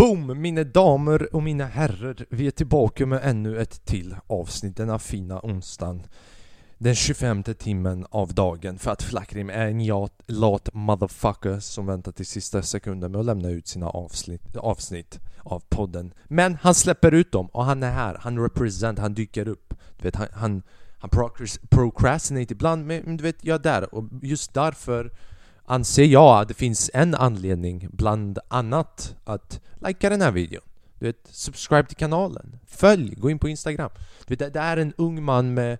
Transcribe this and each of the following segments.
Boom! Mina damer och mina herrar, vi är tillbaka med ännu ett till avsnitt denna fina onsdagen. Den 25 timmen av dagen för att Flackrim är en jat, lat motherfucker som väntar till sista sekunden med att lämna ut sina avsnitt, avsnitt av podden. Men han släpper ut dem och han är här, han represent, han dyker upp. Du vet, han, han, han procrastinate ibland, men du vet, jag är där och just därför anser jag att det finns en anledning bland annat att likea den här videon. Du vet, subscribe till kanalen. Följ, gå in på Instagram. Du vet, det är en ung man med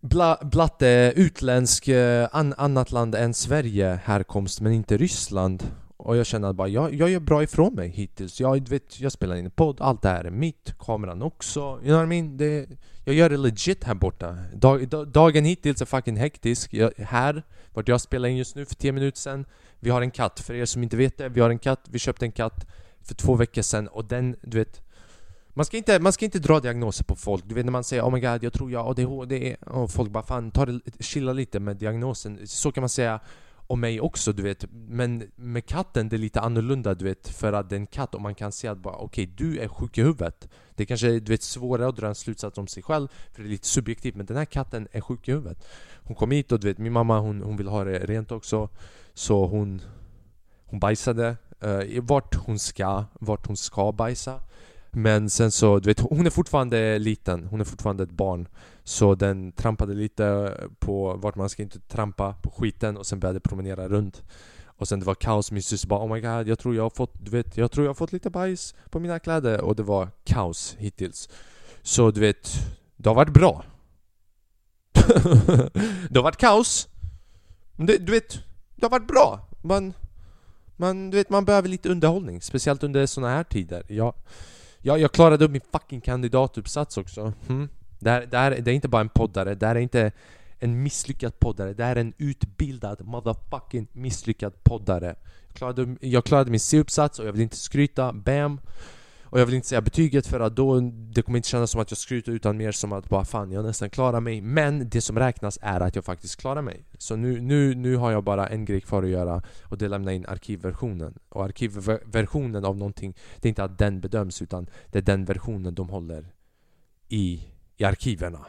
bla, blatte utländsk, eh, an, annat land än Sverige härkomst men inte Ryssland. Och jag känner att bara, jag, jag gör bra ifrån mig hittills. Jag, vet, jag spelar in en podd, allt det här är mitt, kameran också. You know what I mean? Det, jag gör det legit här borta. Dag, dagen hittills är fucking hektisk. Jag, här, vart jag spelar in just nu för 10 minuter sedan. Vi har en katt, för er som inte vet det. Vi har en katt, vi köpte en katt för två veckor sedan och den, du vet man ska, inte, man ska inte dra diagnoser på folk, du vet när man säger oh my god jag tror jag har ADHD och folk bara fan ta det, chilla lite med diagnosen Så kan man säga och mig också du vet. Men med katten det är lite annorlunda du vet För att det är en katt och man kan säga att bara okej okay, du är sjuk i huvudet. Det är kanske du vet svårare att dra en slutsats om sig själv För det är lite subjektivt men den här katten är sjuk i huvudet. Hon kom hit och du vet min mamma hon, hon vill ha det rent också. Så hon Hon bajsade uh, vart hon ska, vart hon ska bajsa men sen så, du vet, hon är fortfarande liten, hon är fortfarande ett barn. Så den trampade lite på vart man ska inte trampa på skiten och sen började promenera runt. Och sen det var kaos, min syster bara Oh my god, jag tror jag har fått, du vet, jag tror jag har fått lite bajs på mina kläder. Och det var kaos hittills. Så du vet, det har varit bra. Det har varit kaos. Det, Du vet, det har varit bra. Man, man, du vet, man behöver lite underhållning. Speciellt under såna här tider. Ja, jag klarade upp min fucking kandidatuppsats också. Mm. Det, här, det, här, det är inte bara en poddare, det här är inte en misslyckad poddare, det här är en utbildad motherfucking misslyckad poddare. Jag klarade, jag klarade min C-uppsats och jag vill inte skryta, bam! Och jag vill inte säga betyget för att då det kommer inte kännas som att jag skryter utan mer som att bara fan jag nästan klarar mig. Men det som räknas är att jag faktiskt klarar mig. Så nu, nu, nu har jag bara en grej kvar att göra och det är lämna in arkivversionen. Och arkivversionen av någonting Det är inte att den bedöms utan det är den versionen de håller i, i arkiverna.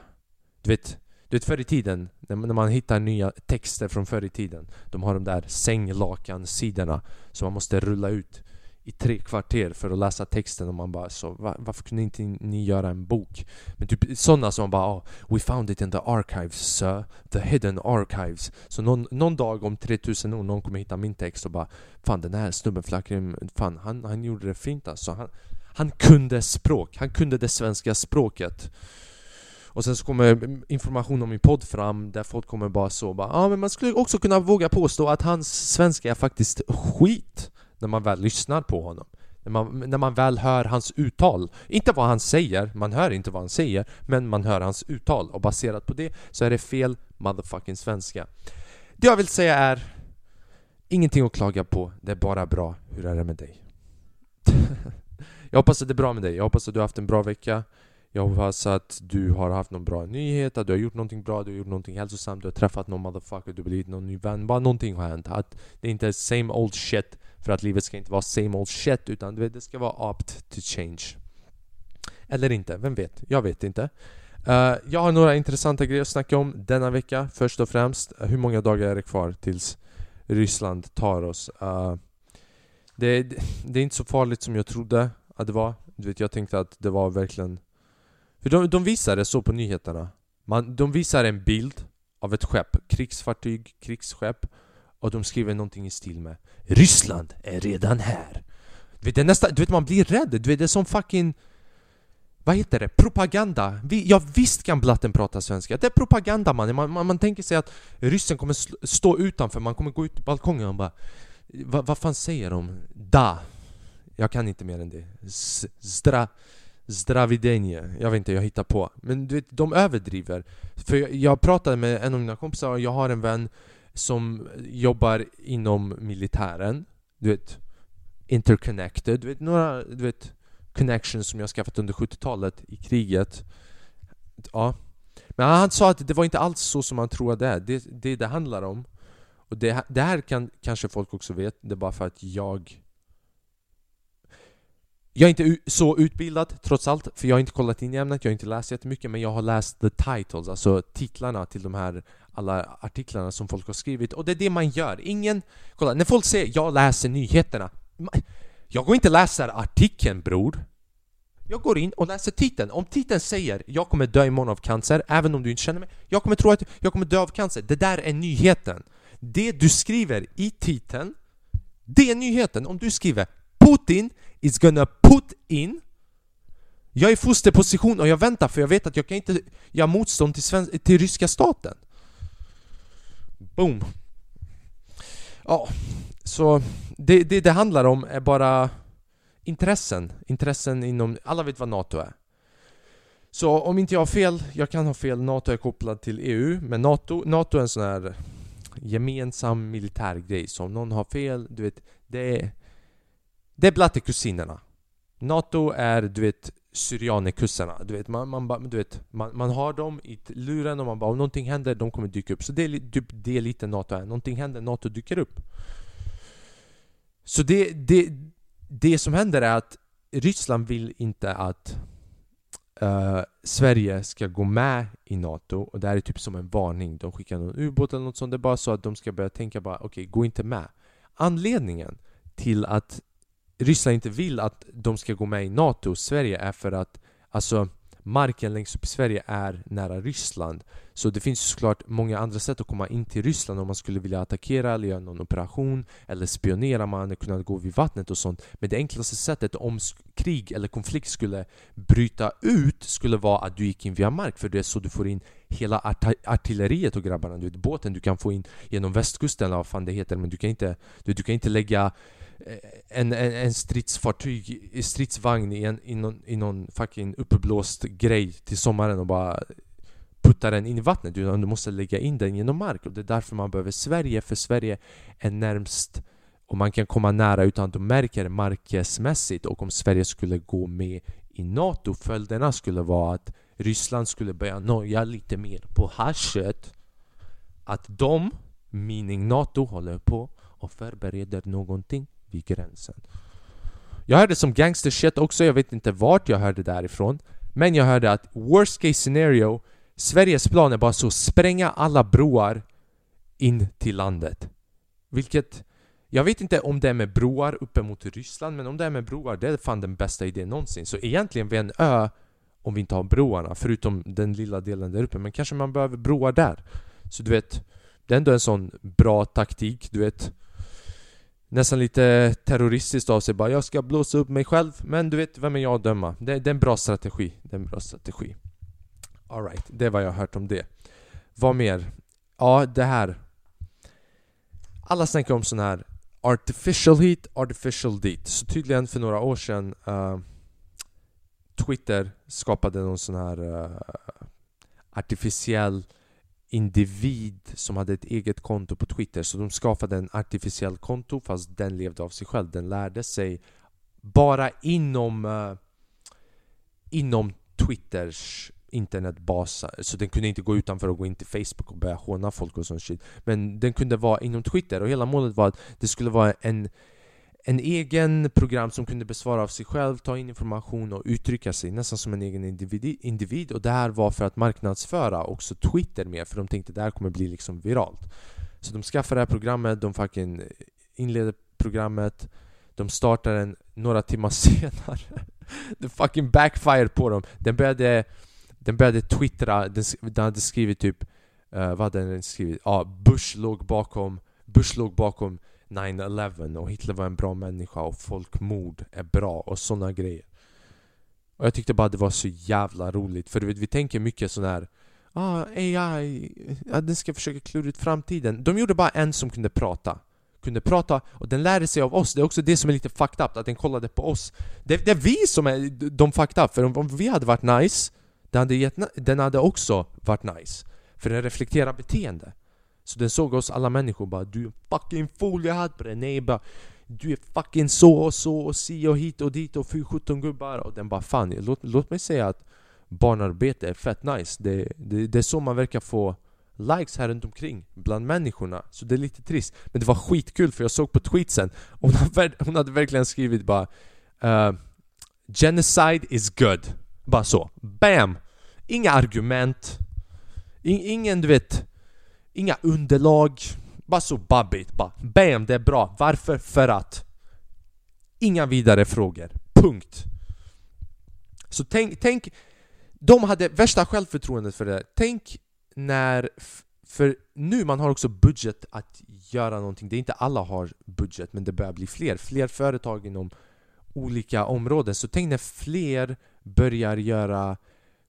Du vet du vet förr i tiden, när man hittar nya texter från förr i tiden De har de där sänglakan-sidorna som man måste rulla ut i tre kvarter för att läsa texten och man bara så var, varför kunde inte ni göra en bok? Men typ sådana som bara oh, We found it in the archives sir, the hidden archives. Så någon, någon dag om 3000 år, någon kommer hitta min text och bara Fan den här snubben Flackrim, fan han, han gjorde det fint alltså. Han, han kunde språk, han kunde det svenska språket. Och sen så kommer information om min podd fram där folk kommer bara så bara, Ja ah, men man skulle också kunna våga påstå att hans svenska är faktiskt skit när man väl lyssnar på honom. När man, när man väl hör hans uttal. Inte vad han säger, man hör inte vad han säger, men man hör hans uttal. Och baserat på det så är det fel motherfucking svenska. Det jag vill säga är Ingenting att klaga på, det är bara bra. Hur är det med dig? jag hoppas att det är bra med dig, jag hoppas att du har haft en bra vecka jag hoppas att du har haft någon bra nyhet, att du har gjort någonting bra, du har gjort någonting hälsosamt, du har träffat någon motherfucker, du har blivit någon ny vän. Bara någonting har hänt. Att det inte är same old shit. För att livet ska inte vara same old shit, utan det ska vara opt to change. Eller inte, vem vet? Jag vet inte. Uh, jag har några intressanta grejer att snacka om denna vecka. Först och främst, eh, hur många dagar är det kvar tills Ryssland tar oss? Uh, det, det, är inte så farligt som jag trodde att det var. Du vet, jag tänkte att det var verkligen de, de visar det så på nyheterna. Man, de visar en bild av ett skepp, krigsfartyg, krigsskepp och de skriver någonting i stil med Ryssland är redan här. Du vet, det är nästa, du vet man blir rädd, du vet det är som fucking vad heter det? Propaganda! Vi, ja visst kan blatten prata svenska, det är propaganda man. Man, man, man tänker sig att ryssen kommer stå utanför, man kommer gå ut på balkongen och bara Vad va fan säger de? Da! Jag kan inte mer än det. Zdra... Zdravidenie, jag vet inte, jag hittar på. Men du vet, de överdriver. För jag, jag pratade med en av mina kompisar och jag har en vän som jobbar inom militären. Du vet Interconnected, du vet några du vet, connections som jag skaffat under 70-talet i kriget. Ja. Men han sa att det var inte alls så som man tror att det är. Det det, det handlar om. Och det, det här kan kanske folk också vet. Det är bara för att jag jag är inte så utbildad trots allt, för jag har inte kollat in i ämnet, jag har inte läst jättemycket men jag har läst the titles, alltså titlarna till de här alla artiklarna som folk har skrivit och det är det man gör. Ingen... Kolla, när folk säger 'Jag läser nyheterna' Jag går inte och läser artikeln bror jag går in och läser titeln. Om titeln säger 'Jag kommer dö imorgon av cancer' även om du inte känner mig Jag kommer tro att jag kommer dö av cancer. Det där är nyheten. Det du skriver i titeln, det är nyheten. Om du skriver 'Putin is gonna put in' Jag är i fosterposition och jag väntar för jag vet att jag kan inte göra motstånd till, svensk, till ryska staten. Boom. Ja, så det, det det handlar om är bara intressen. Intressen inom... Alla vet vad NATO är. Så om inte jag har fel, jag kan ha fel, NATO är kopplad till EU, men NATO, NATO är en sån här gemensam militär grej. Så om någon har fel, du vet, det är... Det är blattekusinerna. NATO är, du vet, syrianekussarna. Du vet, man, man, du vet man, man har dem i luren och man bara om någonting händer, de kommer dyka upp. Så det är typ det lite NATO är. Någonting händer, NATO dyker upp. Så det, det, det som händer är att Ryssland vill inte att uh, Sverige ska gå med i NATO och det här är typ som en varning. De skickar någon ubåt eller något sånt. Det är bara så att de ska börja tänka bara okej, okay, gå inte med. Anledningen till att Ryssland inte vill att de ska gå med i NATO, och Sverige, är för att alltså marken längst upp i Sverige är nära Ryssland. Så det finns såklart många andra sätt att komma in till Ryssland om man skulle vilja attackera eller göra någon operation eller spionera, man hade kunnat gå vid vattnet och sånt. Men det enklaste sättet om krig eller konflikt skulle bryta ut skulle vara att du gick in via mark för det är så du får in hela art artilleriet och grabbarna. Du vet, båten du kan få in genom västkusten eller vad fan det heter men du kan inte, du, du kan inte lägga en, en, en stridsfartyg, stridsvagn i, en, i, någon, i någon fucking uppblåst grej till sommaren och bara putta den in i vattnet. Utan du måste lägga in den genom mark och det är därför man behöver Sverige för Sverige är närmst och man kan komma nära utan att de märker markesmässigt och om Sverige skulle gå med i NATO följderna skulle vara att Ryssland skulle börja noja lite mer på haschet. Att de, meaning NATO, håller på och förbereder någonting vid gränsen. Jag hörde som gangster shit också, jag vet inte vart jag hörde därifrån. Men jag hörde att worst case scenario, Sveriges plan är bara så spränga alla broar in till landet. Vilket, jag vet inte om det är med broar uppe mot Ryssland, men om det är med broar, det är fan den bästa idén någonsin. Så egentligen vid en ö, om vi inte har broarna, förutom den lilla delen där uppe, men kanske man behöver broar där. Så du vet, det är ändå en sån bra taktik, du vet nästan lite terroristiskt av sig. Bara Jag ska blåsa upp mig själv. Men du vet, vem är jag att döma? Det, det är en bra strategi. Det är en bra strategi. Alright, det är vad jag har hört om det. Vad mer? Ja, det här. Alla snackar om sån här Artificial heat, artificial deat Så tydligen för några år sedan uh, Twitter skapade någon sån här uh, artificiell individ som hade ett eget konto på Twitter. Så de skapade en artificiell konto fast den levde av sig själv. Den lärde sig bara inom uh, inom Twitters internetbas. Så den kunde inte gå utanför och gå in till Facebook och börja håna folk och sånt shit. Men den kunde vara inom Twitter. Och hela målet var att det skulle vara en en egen program som kunde besvara av sig själv, ta in information och uttrycka sig nästan som en egen individ, individ. Och det här var för att marknadsföra också Twitter mer för de tänkte att det här kommer bli liksom viralt. Så de skaffade det här programmet, de fucking inledde programmet, de startade den några timmar senare. Det fucking backfired på dem. Den började, den började twittra, den, den hade skrivit typ, uh, vad hade den skrivit? Ja, ah, Bush låg bakom, Bush låg bakom 9-11 och Hitler var en bra människa och folkmord är bra och såna grejer. Och jag tyckte bara det var så jävla roligt för du vet, vi tänker mycket sån här ah, AI, ja, den ska försöka klura ut framtiden. De gjorde bara en som kunde prata. Kunde prata och den lärde sig av oss. Det är också det som är lite fucked up, att den kollade på oss. Det, det är vi som är de fucked up, för om, om vi hade varit nice, den hade, gett, den hade också varit nice. För den reflekterar beteende. Så den såg oss alla människor bara Du är fucking foliehatt bre Nej bara Du är fucking så och så och si och hit och dit och fy 17 gubbar Och den bara fan låt, låt mig säga att Barnarbete är fett nice det, det, det är så man verkar få likes här runt omkring bland människorna Så det är lite trist Men det var skitkul för jag såg på tweetsen Hon hade, hon hade verkligen skrivit bara uh, Genocide is good. Bara så. BAM! Inga argument. In, ingen, du vet, inga underlag. Bara så babbigt. Bara BAM! Det är bra. Varför? För att. Inga vidare frågor. Punkt. Så tänk, tänk de hade värsta självförtroendet för det. Tänk när... För nu man har också budget att göra någonting. Det är inte alla har budget, men det börjar bli fler. Fler företag inom olika områden. Så tänk när fler börjar göra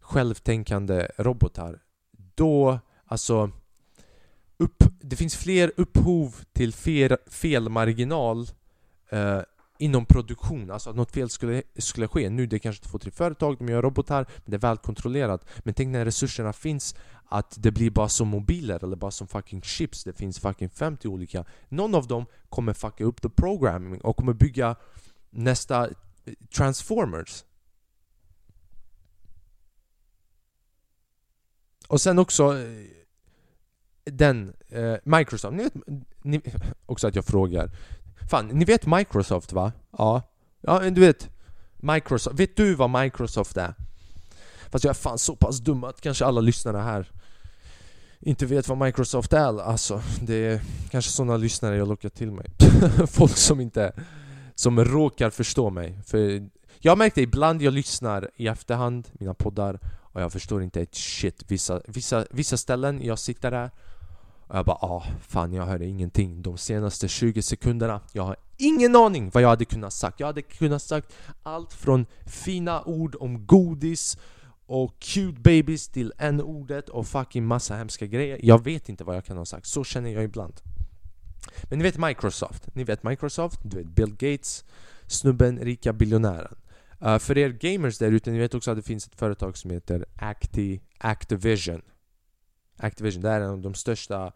självtänkande robotar. Då, alltså... Upp, det finns fler upphov till fel, felmarginal eh, inom produktion, alltså att något fel skulle, skulle ske. Nu det är kanske två, tre företag, de gör robotar, men det är välkontrollerat. Men tänk när resurserna finns, att det blir bara som mobiler eller bara som fucking chips. Det finns fucking 50 olika. Någon av dem kommer fucka upp the programming och kommer bygga nästa eh, Transformers. Och sen också eh, den, eh, Microsoft, ni vet ni, också att jag frågar Fan, ni vet Microsoft va? Ja. Ja, du vet Microsoft. Vet du vad Microsoft är? Fast jag är fan så pass dum att kanske alla lyssnare här inte vet vad Microsoft är alltså. Det är kanske sådana lyssnare jag lockar till mig. Folk som inte... Som råkar förstå mig. För jag har märkt det ibland jag lyssnar i efterhand, mina poddar, och jag förstår inte ett shit. Vissa, vissa, vissa ställen jag sitter där och jag bara ah, fan jag hörde ingenting. De senaste 20 sekunderna Jag har ingen aning vad jag hade kunnat sagt. Jag hade kunnat sagt allt från fina ord om godis och cute babies till n-ordet och fucking massa hemska grejer. Jag vet inte vad jag kan ha sagt, så känner jag ibland. Men ni vet Microsoft, ni vet Microsoft, du vet Bill Gates Snubben, rika biljonären uh, För er gamers där ute, ni vet också att det finns ett företag som heter Acti Activision Activision, det är en av de största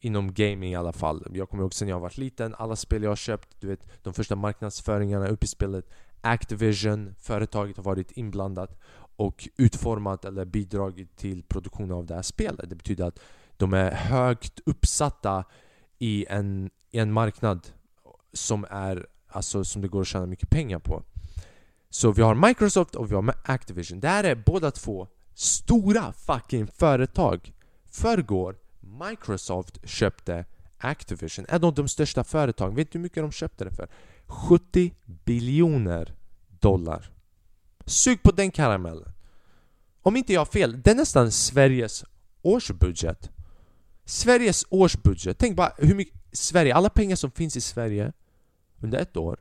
inom gaming i alla fall. Jag kommer ihåg sen jag var liten, alla spel jag har köpt, du vet de första marknadsföringarna upp i spelet Activision, företaget har varit inblandat och utformat eller bidragit till produktionen av det här spelet. Det betyder att de är högt uppsatta i en, i en marknad som är alltså som det går att tjäna mycket pengar på. Så vi har Microsoft och vi har Activision. Det här är båda två stora fucking företag Förrgår, Microsoft köpte Activision, ett av de största företagen. Vet du hur mycket de köpte det för? 70 biljoner dollar. Sug på den karamellen. Om inte jag har fel, det är nästan Sveriges årsbudget. Sveriges årsbudget. Tänk bara hur mycket Sverige, alla pengar som finns i Sverige under ett år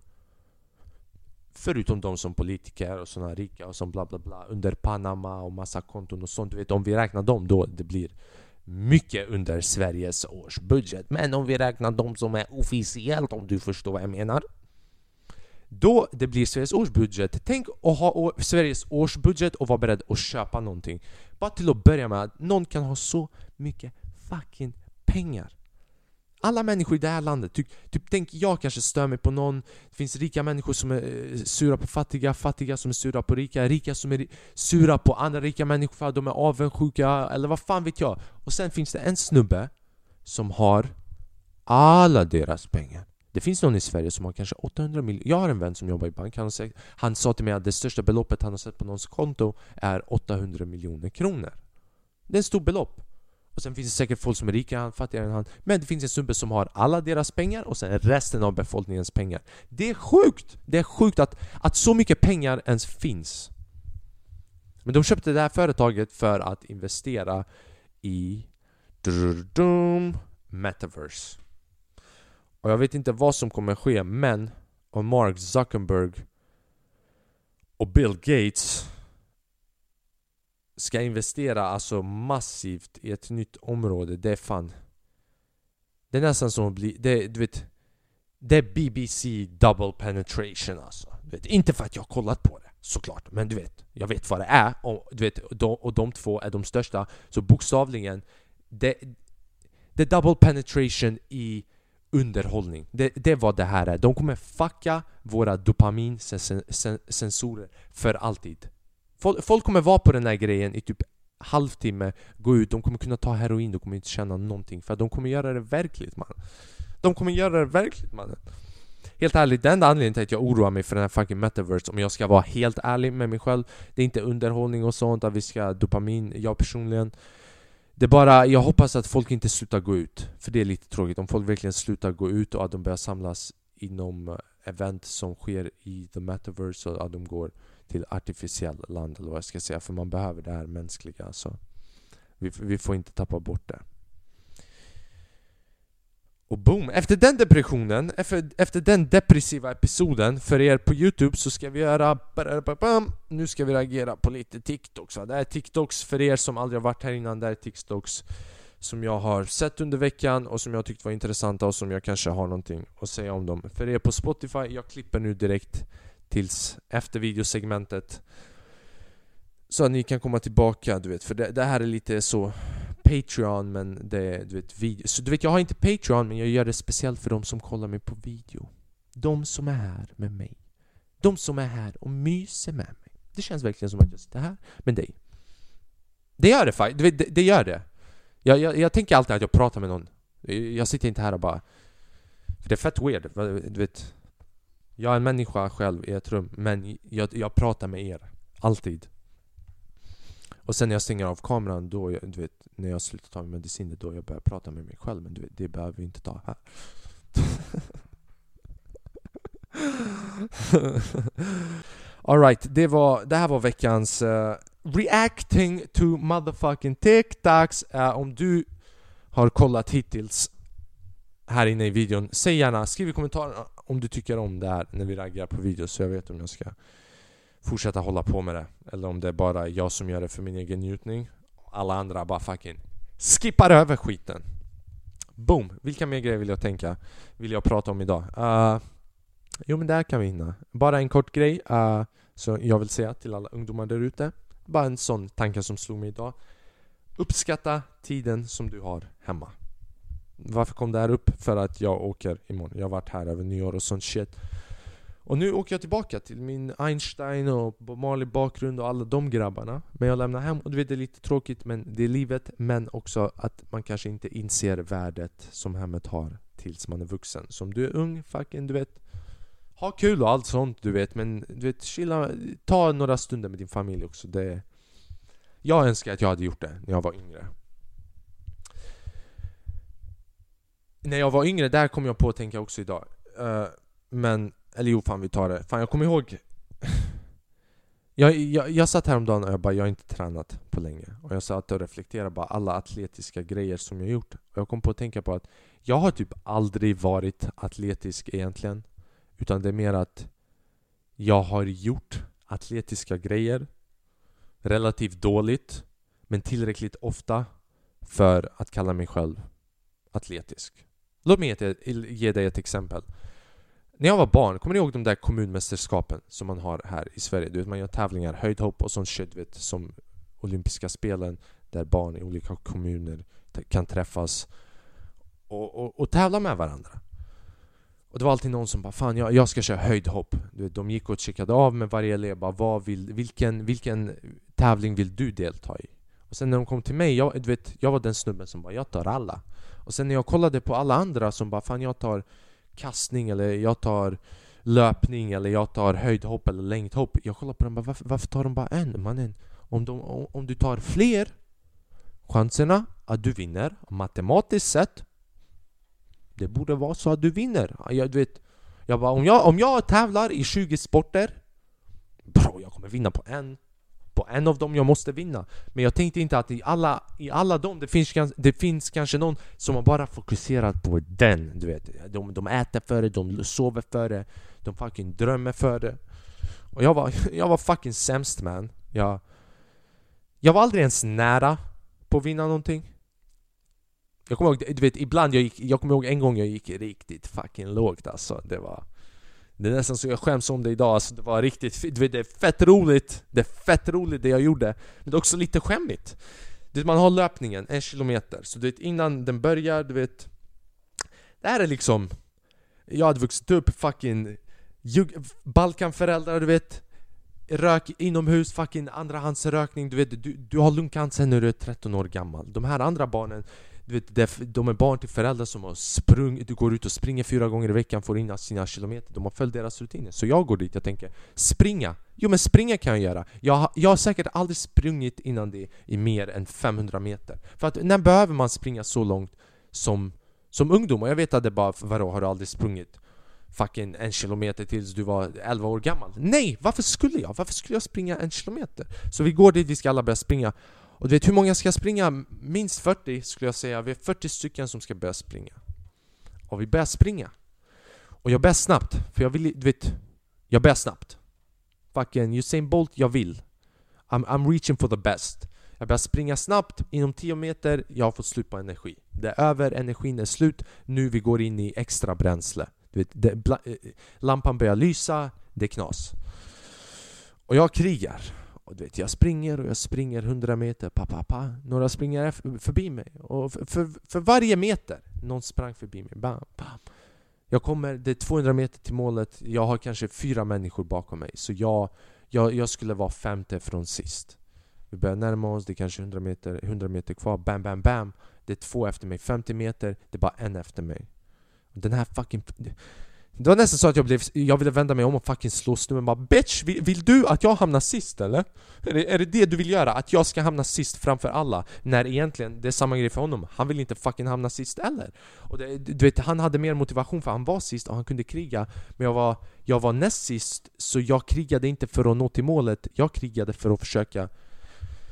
Förutom de som politiker och såna rika och som bla bla bla under Panama och massa konton och sånt. Du vet om vi räknar dem då det blir mycket under Sveriges årsbudget. Men om vi räknar de som är officiellt om du förstår vad jag menar. Då det blir Sveriges årsbudget. Tänk att ha Sveriges årsbudget och vara beredd att köpa någonting. Bara till att börja med, att någon kan ha så mycket fucking pengar. Alla människor i det här landet, typ, typ tänk jag kanske stör mig på någon. Det finns rika människor som är eh, sura på fattiga, fattiga som är sura på rika Rika som är sura på andra rika människor för att de är avundsjuka eller vad fan vet jag. Och sen finns det en snubbe som har alla deras pengar. Det finns någon i Sverige som har kanske 800 miljoner Jag har en vän som jobbar i bank. Han, han sa till mig att det största beloppet han har sett på någons konto är 800 miljoner kronor. Det är ett stort belopp och sen finns det säkert folk som är rikare än fattigare än han. Men det finns en snubbe som har alla deras pengar och sen resten av befolkningens pengar. Det är sjukt! Det är sjukt att, att så mycket pengar ens finns. Men de köpte det här företaget för att investera i Metaverse. Och jag vet inte vad som kommer ske men om Mark Zuckerberg och Bill Gates ska investera alltså massivt i ett nytt område, det är fan... Det är nästan som att bli... Det, du vet... Det är BBC double penetration alltså. Du vet, inte för att jag har kollat på det, såklart. Men du vet, jag vet vad det är. Och, du vet, de, och de två är de största. Så bokstavligen, det, det är double penetration i underhållning. Det, det är vad det här är. De kommer fucka våra dopaminsensorer för alltid. Folk, folk kommer vara på den här grejen i typ halvtimme, gå ut, de kommer kunna ta heroin, de kommer inte känna någonting för de kommer göra det verkligt man. De kommer göra det verkligt mannen. Helt ärligt, den enda anledningen till att jag oroar mig för den här fucking metaverse Om jag ska vara helt ärlig med mig själv Det är inte underhållning och sånt, att vi ska dopamin, jag personligen Det är bara, jag hoppas att folk inte slutar gå ut För det är lite tråkigt, om folk verkligen slutar gå ut och att de börjar samlas inom event som sker i the metaverse och att de går till artificiell land eller vad jag ska säga För man behöver det här mänskliga så vi, vi får inte tappa bort det och boom! Efter den depressionen, efter, efter den depressiva episoden för er på Youtube så ska vi göra... Nu ska vi reagera på lite TikToks Det här är TikToks för er som aldrig har varit här innan, det här är TikToks som jag har sett under veckan och som jag tyckte var intressanta och som jag kanske har någonting att säga om dem. För er på Spotify, jag klipper nu direkt tills efter videosegmentet så att ni kan komma tillbaka, du vet, för det, det här är lite så Patreon men det är du vet video. Så du vet jag har inte Patreon men jag gör det speciellt för de som kollar mig på video. De som är här med mig. De som är här och myser med mig. Det känns verkligen som att jag sitter här med dig. Det gör det faktiskt, det, det, gör det. Jag, jag, jag tänker alltid att jag pratar med någon. Jag sitter inte här och bara... För det är fett weird, du vet. Jag är en människa själv i ett rum, men jag, jag pratar med er. Alltid. Och sen när jag stänger av kameran, då, du vet, när jag slutar ta medicin, då jag börjar prata med mig själv. Men du vet, det behöver vi inte ta här. Alright, det, var, det här var veckans uh, reacting to motherfucking TikToks. Uh, om du har kollat hittills här inne i videon, säg gärna, skriv i kommentarerna om du tycker om det här när vi raggar på videos så jag vet om jag ska fortsätta hålla på med det. Eller om det är bara jag som gör det för min egen njutning. Alla andra bara fucking skippar över skiten. Boom! Vilka mer grejer vill jag tänka? Vill jag prata om idag? Uh, jo men där kan vi hinna. Bara en kort grej eh, uh, som jag vill säga till alla ungdomar där ute. Bara en sån tanke som slog mig idag. Uppskatta tiden som du har hemma. Varför kom det här upp? För att jag åker imorgon. Jag har varit här över nyår och sånt shit. Och nu åker jag tillbaka till min Einstein och Marley bakgrund och alla de grabbarna. Men jag lämnar hem och du vet det är lite tråkigt men det är livet. Men också att man kanske inte inser värdet som hemmet har tills man är vuxen. Så om du är ung, fucking du vet. Ha kul och allt sånt du vet. Men du vet chilla, ta några stunder med din familj också. Det Jag önskar att jag hade gjort det när jag var yngre. När jag var yngre, där kom jag på att tänka också idag. Uh, Men eller jo, fan vi tar det. Fan jag kommer ihåg jag, jag, jag satt häromdagen och jag bara, jag har inte tränat på länge. Och jag satt och reflekterade bara alla atletiska grejer som jag gjort. Och jag kom på att tänka på att Jag har typ aldrig varit atletisk egentligen. Utan det är mer att Jag har gjort atletiska grejer Relativt dåligt Men tillräckligt ofta För att kalla mig själv atletisk. Låt mig ge, dig ett exempel när jag var barn, kommer ni ihåg de där kommunmästerskapen som man har här i Sverige? Du vet, man gör tävlingar, höjdhopp och sånt shit, vet, som olympiska spelen där barn i olika kommuner kan träffas och, och, och tävla med varandra. Och det var alltid någon som bara 'Fan, jag, jag ska köra höjdhopp' du vet, De gick och checkade av med varje elev bara, vad vill, vilken, vilken tävling vill du delta i? Och sen när de kom till mig, jag, du vet, jag var den snubben som bara 'Jag tar alla' Och sen när jag kollade på alla andra som bara 'Fan, jag tar' kastning eller jag tar löpning eller jag tar höjdhopp eller längdhopp. Jag kollade på dem bara, varför, varför tar de bara en mannen? Om, de, om, om du tar fler Chanserna att du vinner matematiskt sett Det borde vara så att du vinner. Jag vet Jag bara, om jag, om jag tävlar i 20 sporter Bro, jag kommer vinna på en på en av dem jag måste vinna. Men jag tänkte inte att i alla, i alla dem det finns, det finns kanske någon som har bara fokuserat på den Du vet, de, de äter för det, de sover för det De fucking drömmer för det. Och jag var, jag var fucking sämst man. Jag, jag var aldrig ens nära på att vinna någonting. Jag kommer ihåg, du vet ibland jag gick, jag kommer ihåg en gång jag gick riktigt fucking lågt alltså. Det var det är nästan så jag skäms om det idag, alltså det var riktigt du vet, det är fett roligt. Det är fett roligt det jag gjorde. Men det är också lite skämmigt. Du vet, Man har löpningen, en kilometer. Så du vet innan den börjar, du vet Det här är liksom Jag hade vuxit upp fucking Balkanföräldrar du vet. Rök inomhus, fucking andrahandsrökning. Du vet, du, du har lungcancer när du är 13 år gammal. De här andra barnen du vet, det- de är barn till föräldrar som har sprungit, du går ut och springer fyra gånger i veckan, får in sina kilometer. De har följt deras rutiner. Så jag går dit, jag tänker springa. Jo men springa kan jag göra. Jag, har- jag har säkert aldrig sprungit innan det i mer än 500 meter. För att när behöver man springa så långt som, som ungdom? Och jag vet att det bara, vadå, har du aldrig sprungit fucking en kilometer tills du var 11 år gammal? Nej! Varför skulle jag? Varför skulle jag springa en kilometer? Så vi går dit, vi ska alla börja springa. Och du vet hur många ska springa? Minst 40 skulle jag säga. Vi är 40 stycken som ska börja springa. Och vi börjar springa. Och jag börjar snabbt, för jag vill du vet... Jag börjar snabbt. Fucking Usain Bolt, jag vill. I'm, I'm reaching for the best. Jag börjar springa snabbt, inom 10 meter, jag har fått slut på energi. Det är över, energin är slut, nu vi går in i extra bränsle. Du vet, det, bla, eh, lampan börjar lysa, det är knas. Och jag krigar. Och du vet, jag springer och jag springer 100 meter, pa, pa, pa. Några springer förbi mig. Och för, för, för varje meter, någon sprang förbi mig. Bam, bam. Jag kommer, det är 200 meter till målet, jag har kanske fyra människor bakom mig. Så jag, jag, jag skulle vara femte från sist. Vi börjar närma oss, det är kanske 100 meter, 100 meter kvar, bam, bam, bam. Det är två efter mig, 50 meter, det är bara en efter mig. Den här fucking... Det var nästan så att jag, blev, jag ville vända mig om och fucking slå snubben bara Bitch! Vill, vill du att jag hamnar sist eller? Är det, är det det du vill göra? Att jag ska hamna sist framför alla? När egentligen, det är samma grej för honom. Han vill inte fucking hamna sist eller? Och det, du vet, han hade mer motivation för han var sist och han kunde kriga Men jag var, jag var näst sist, så jag krigade inte för att nå till målet Jag krigade för att försöka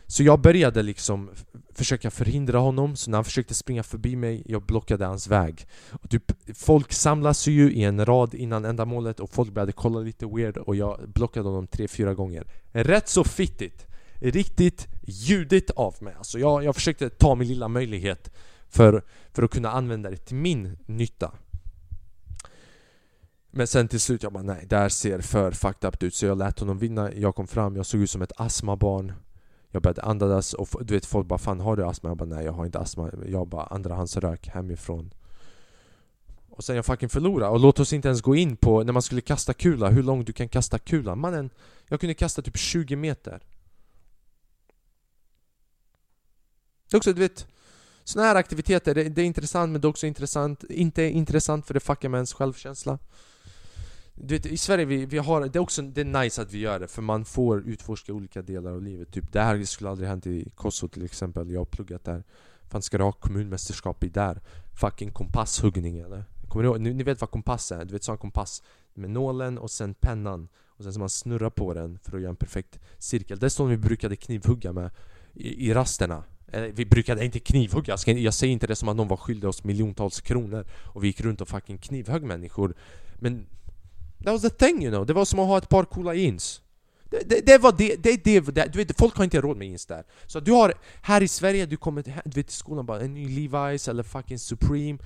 så jag började liksom försöka förhindra honom, så när han försökte springa förbi mig, jag blockade hans väg. Och typ, folk samlas ju i en rad innan ändamålet och folk började kolla lite weird och jag blockade honom tre, fyra gånger. Rätt så fittigt! Riktigt ljudigt av mig. Alltså jag, jag försökte ta min lilla möjlighet för, för att kunna använda det till min nytta. Men sen till slut jag bara nej, det här ser för fucked up ut så jag lät honom vinna, jag kom fram, jag såg ut som ett astmabarn jag började andas och du vet folk bara 'Fan har du astma?' Jag bara 'Nej jag har inte astma' Jag bara andrahandsrök hemifrån. Och sen jag fucking förlorade. Och låt oss inte ens gå in på när man skulle kasta kula, hur långt du kan kasta kula Mannen, jag kunde kasta typ 20 meter. Det är också, du vet Såna här aktiviteter, det, det är intressant men det är också intressant Inte intressant för det fuckar med ens självkänsla du vet, i Sverige vi, vi har, det är också det är nice att vi gör det för man får utforska olika delar av livet typ Det här skulle aldrig hänt i Kosovo till exempel, jag har pluggat där Fan ska du ha kommunmästerskap i där? Fucking kompasshuggning eller? Kommer ni ihåg? Ni, ni vet vad kompass är? Du vet sån kompass med nålen och sen pennan och sen så man snurrar på den för att göra en perfekt cirkel Det är sånt vi brukade knivhugga med i, i rasterna eller, vi brukade inte knivhugga, jag säger inte det som att någon var skyldig oss miljontals kronor och vi gick runt och fucking knivhögg människor Men That was the thing you know, det var som att ha ett par coola jeans. Det, det, det var det, det, det, det, du vet, folk har inte råd med jeans där. Så du har, här i Sverige, du kommer till, du vet, till skolan bara en ny Levi's eller fucking Supreme.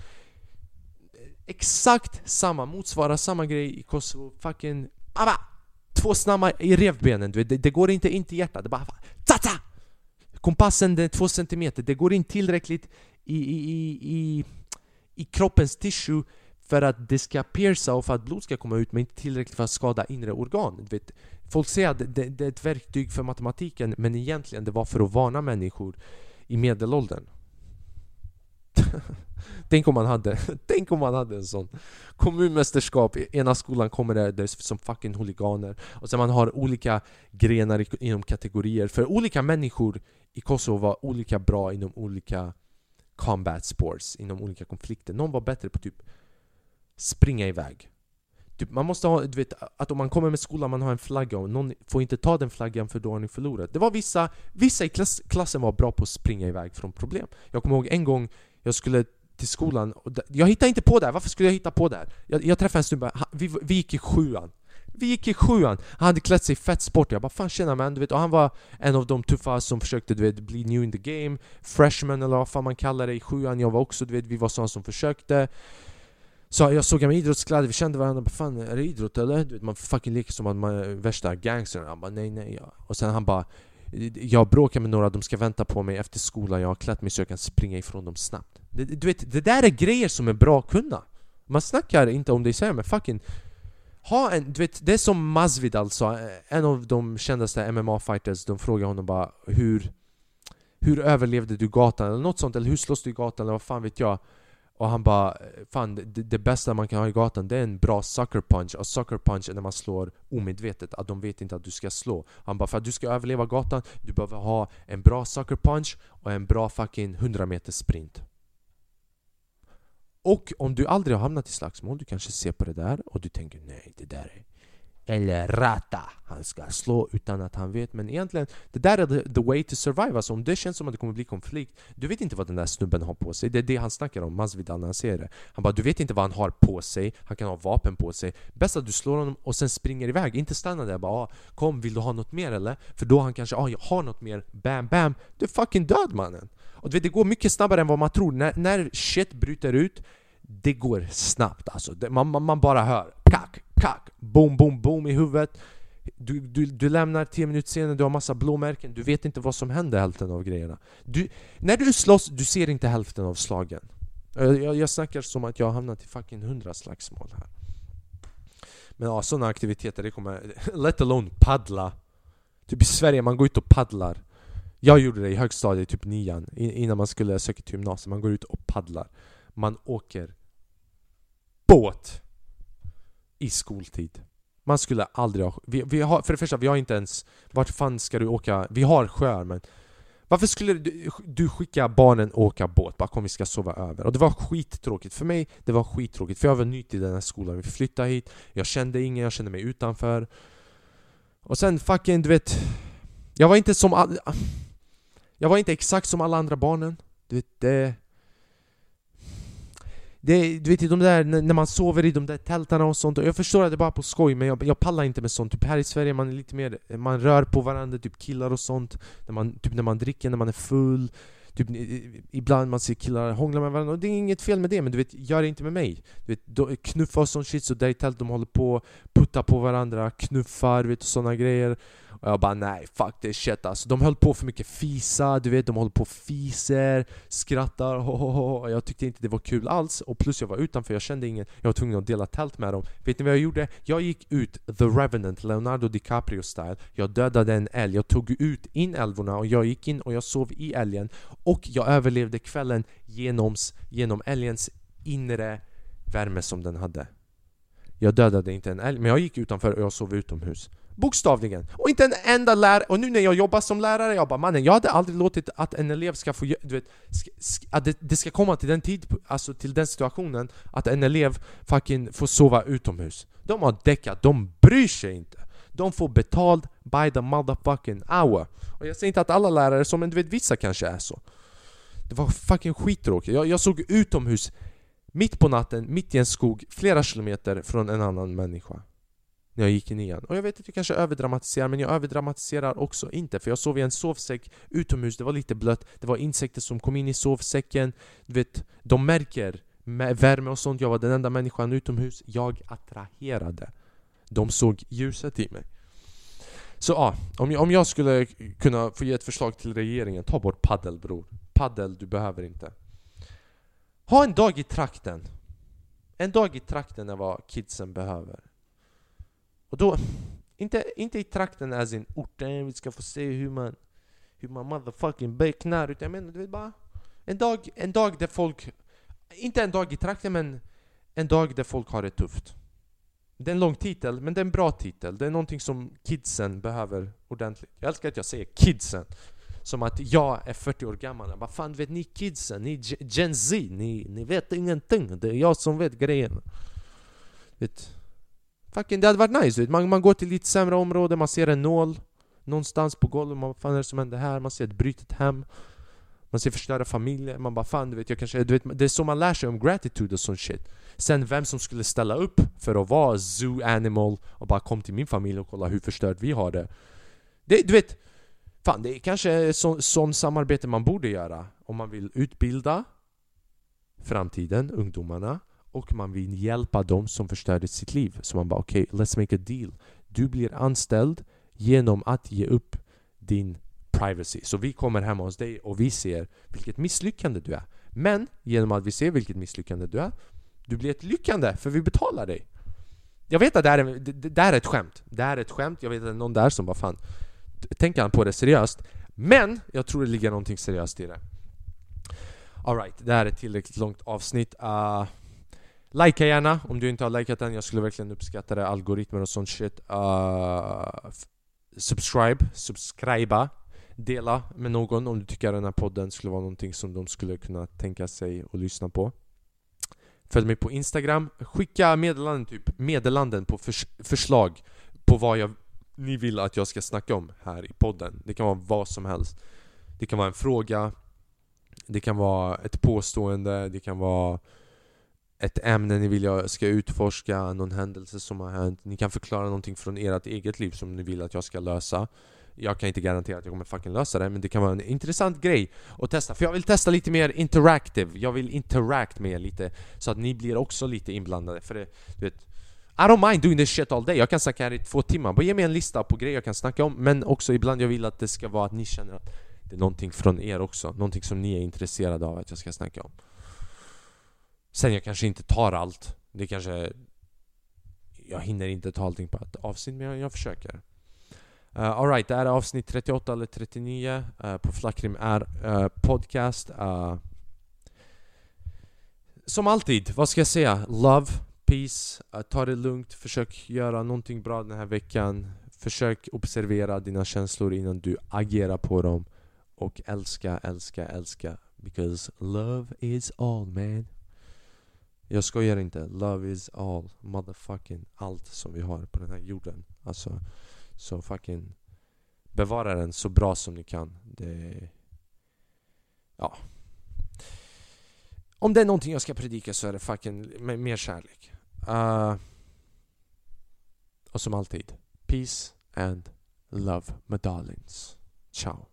Exakt samma, motsvarar samma grej i Kosovo, fucking Abba! Två snabba i revbenen, du vet, det, det går inte in till hjärtat, det bara Tata! Kompassen den är två centimeter, det går in tillräckligt i, i, i, i, i kroppens tissue för att det ska pierca och för att blod ska komma ut men inte tillräckligt för att skada inre organ. Du vet, folk säger att det, det är ett verktyg för matematiken men egentligen det var för att varna människor i medelåldern. Tänk om man hade, tänk om man hade en sån kommunmästerskap, i ena skolan kommer det, det som fucking huliganer och sen man har olika grenar inom kategorier för olika människor i Kosovo var olika bra inom olika combat sports, inom olika konflikter. Någon var bättre på typ springa iväg. Typ, man måste ha, du vet, att om man kommer med skolan man har en flagga och någon får inte ta den flaggan för då har ni förlorat. Det var vissa, vissa i klass, klassen var bra på att springa iväg från problem. Jag kommer ihåg en gång jag skulle till skolan, och jag hittade inte på det här, varför skulle jag hitta på det här? Jag, jag träffade en snubbe, vi, vi gick i sjuan vi gick i sjuan, han hade klätt sig fett sport, jag bara 'Fan tjena man' du vet, och han var en av de tuffa som försökte du vet, bli new in the game Freshman eller vad fan man kallar det i sjuan, jag var också du vet, vi var sådana som försökte så jag såg honom i idrottskläder, vi kände varandra, bara 'Fan är det idrott eller?' Du vet, man fucking leker som att man är värsta gangstern Han bara 'Nej nej' ja. Och sen han bara jag bråkar med några, de ska vänta på mig efter skolan, jag har klätt mig så jag kan springa ifrån dem snabbt det, Du vet, det där är grejer som är bra att kunna Man snackar inte om det i Sverige men fucking ha en, du vet, det är som Masvidal alltså, sa, en av de kändaste MMA-fighters, de frågar honom bara hur, hur Hur överlevde du gatan? Eller något sånt, eller hur slåss du i gatan? Eller vad fan vet jag? Och han bara Fan, det, det bästa man kan ha i gatan det är en bra sucker punch. Och sucker punch är när man slår omedvetet, att de vet inte att du ska slå. Han bara för att du ska överleva gatan Du behöver ha en bra sucker punch och en bra fucking 100 meter sprint. Och om du aldrig har hamnat i slagsmål, du kanske ser på det där och du tänker nej det där är eller rata. Han ska slå utan att han vet. Men egentligen, det där är the, the way to survive. Alltså om det känns som att det kommer bli konflikt Du vet inte vad den där snubben har på sig. Det är det han snackar om, Masvidal när han ser det. Han bara du vet inte vad han har på sig. Han kan ha vapen på sig. Bäst att du slår honom och sen springer iväg. Inte stanna där bara ah, Kom, vill du ha något mer eller? För då han kanske ah, jag har något mer. Bam, bam. Du är fucking död mannen. Och du vet det går mycket snabbare än vad man tror. När, när shit bryter ut Det går snabbt. Alltså man, man, man bara hör. Kack, kack, boom, boom, boom i huvudet. Du, du, du lämnar 10 minuter senare, du har massa blåmärken, du vet inte vad som händer hälften av grejerna. Du, När du slåss, du ser inte hälften av slagen. Jag, jag snackar som att jag har hamnat i fucking 100 slagsmål här. Men ja, sådana aktiviteter, det kommer... Let alone paddla. Typ i Sverige, man går ut och paddlar. Jag gjorde det i högstadiet, typ nian Innan man skulle söka till gymnasiet, man går ut och paddlar. Man åker båt i skoltid. Man skulle aldrig ha... Vi, vi har, för det första, vi har inte ens... Vart fan ska du åka? Vi har sjöar men... Varför skulle du, du skicka barnen åka båt? Bara kom vi ska sova över. Och det var skittråkigt. För mig, det var skittråkigt. För jag var ny till den här skolan. Vi flyttade hit, jag kände ingen, jag kände mig utanför. Och sen fucking, du vet... Jag var inte som all, Jag var inte exakt som alla andra barnen. Du vet, det... Det, du vet de där, när man sover i de där tältarna och sånt, och jag förstår att det är bara på skoj men jag, jag pallar inte med sånt. Typ här i Sverige man är lite mer, man rör på varandra, typ killar och sånt. När man, typ när man dricker, när man är full. Typ, ibland man ser killar hångla med varandra, och det är inget fel med det men du vet, gör det inte med mig. Du vet, knuffa och sånt shit, så där i tält de håller på, putta på varandra, knuffar, vet, och såna grejer. Och jag bara nej, fuck this shit alltså. De höll på för mycket fisa, du vet, de håller på och fiser, skrattar, ho, ho, ho. Jag tyckte inte det var kul alls. Och plus jag var utanför, jag kände ingen, jag var tvungen att dela tält med dem. Vet ni vad jag gjorde? Jag gick ut The Revenant, Leonardo DiCaprio style. Jag dödade en älg, jag tog ut in älvorna och jag gick in och jag sov i älgen. Och jag överlevde kvällen genoms, genom älgens inre värme som den hade. Jag dödade inte en älg, men jag gick utanför och jag sov utomhus. Bokstavligen. Och inte en enda lärare, och nu när jag jobbar som lärare, jag bara mannen, jag hade aldrig låtit att en elev ska få, du vet, att det, det, ska komma till den tid, alltså till den situationen att en elev fucking får sova utomhus. De har däckat, de bryr sig inte. De får betalt by the motherfucking hour. Och jag säger inte att alla lärare är så, men du vet vissa kanske är så. Det var fucking skittråkigt. Jag, jag såg utomhus mitt på natten, mitt i en skog, flera kilometer från en annan människa när jag gick i nian. Och jag vet att jag kanske överdramatiserar, men jag överdramatiserar också inte. För jag sov i en sovsäck utomhus, det var lite blött, det var insekter som kom in i sovsäcken. Du vet, de märker värme och sånt. Jag var den enda människan utomhus. Jag attraherade. De såg ljuset i mig. Så ja, om jag, om jag skulle kunna få ge ett förslag till regeringen, ta bort paddel bror. Paddel, du behöver inte. Ha en dag i trakten. En dag i trakten är vad kidsen behöver. Och då, inte, inte i trakten as in orten, vi ska få se hur man hur man motherfucking becknar, utan jag menar du vet bara en dag, en dag där folk, inte en dag i trakten men en dag där folk har det tufft. Det är en lång titel, men det är en bra titel. Det är någonting som kidsen behöver ordentligt. Jag älskar att jag säger kidsen. Som att jag är 40 år gammal. Vad fan vet ni kidsen? Ni Gen Z, ni, ni vet ingenting. Det är jag som vet grejen. Vet, Fucking, det hade varit nice man, man går till lite sämre område, man ser en nål Någonstans på golvet, man fan är det som händer här? Man ser ett brutet hem. Man ser förstörda familjer, man bara fan du vet jag kanske, du vet, Det är så man lär sig om gratitude och sån shit. Sen vem som skulle ställa upp för att vara zoo animal och bara kom till min familj och kolla hur förstört vi har det, det Du vet Fan det är kanske så, sån samarbete man borde göra om man vill utbilda framtiden, ungdomarna och man vill hjälpa dem som förstörde sitt liv. Så man bara okej, okay, let's make a deal. Du blir anställd genom att ge upp din privacy. Så vi kommer hemma hos dig och vi ser vilket misslyckande du är. Men genom att vi ser vilket misslyckande du är, du blir ett lyckande för vi betalar dig. Jag vet att det här, är, det, det här är ett skämt. Det här är ett skämt. Jag vet att det är någon där som bara fan Tänker han på det seriöst? Men jag tror det ligger någonting seriöst i det. Alright, det här är ett tillräckligt långt avsnitt. Uh, Likea gärna om du inte har likat den, jag skulle verkligen uppskatta det. Algoritmer och sånt shit. Uh, subscribe, subscriba. Dela med någon om du tycker att den här podden skulle vara någonting som de skulle kunna tänka sig att lyssna på. Följ mig på Instagram. Skicka meddelanden, typ meddelanden på förs förslag på vad jag, ni vill att jag ska snacka om här i podden. Det kan vara vad som helst. Det kan vara en fråga, det kan vara ett påstående, det kan vara ett ämne ni vill jag ska utforska, någon händelse som har hänt. Ni kan förklara någonting från ert eget liv som ni vill att jag ska lösa. Jag kan inte garantera att jag kommer fucking lösa det, men det kan vara en intressant grej att testa. För jag vill testa lite mer interactive, jag vill interact med er lite så att ni blir också lite inblandade. För det, du vet, I don't mind doing this shit all day, jag kan snacka här i två timmar. Bara ge mig en lista på grejer jag kan snacka om, men också ibland jag vill att det ska vara att ni känner att det är någonting från er också, någonting som ni är intresserade av att jag ska snacka om. Sen jag kanske inte tar allt. Det kanske... Jag hinner inte ta allting på ett avsnitt, men jag, jag försöker. Uh, Alright, det här är avsnitt 38 eller 39 uh, eh, på Flackrim är uh, podcast. Uh, som alltid, vad ska jag säga? Love, peace, uh, ta det lugnt, försök göra någonting bra den här veckan. Försök observera dina känslor innan du agerar på dem. Och älska, älska, älska. Because love is all man. Jag skojar inte. Love is all. Motherfucking allt som vi har på den här jorden. Alltså, så fucking bevara den så bra som ni kan. Det... Ja. Om det är någonting jag ska predika så är det fucking mer kärlek. Uh, och som alltid, peace and love my darlings. Ciao.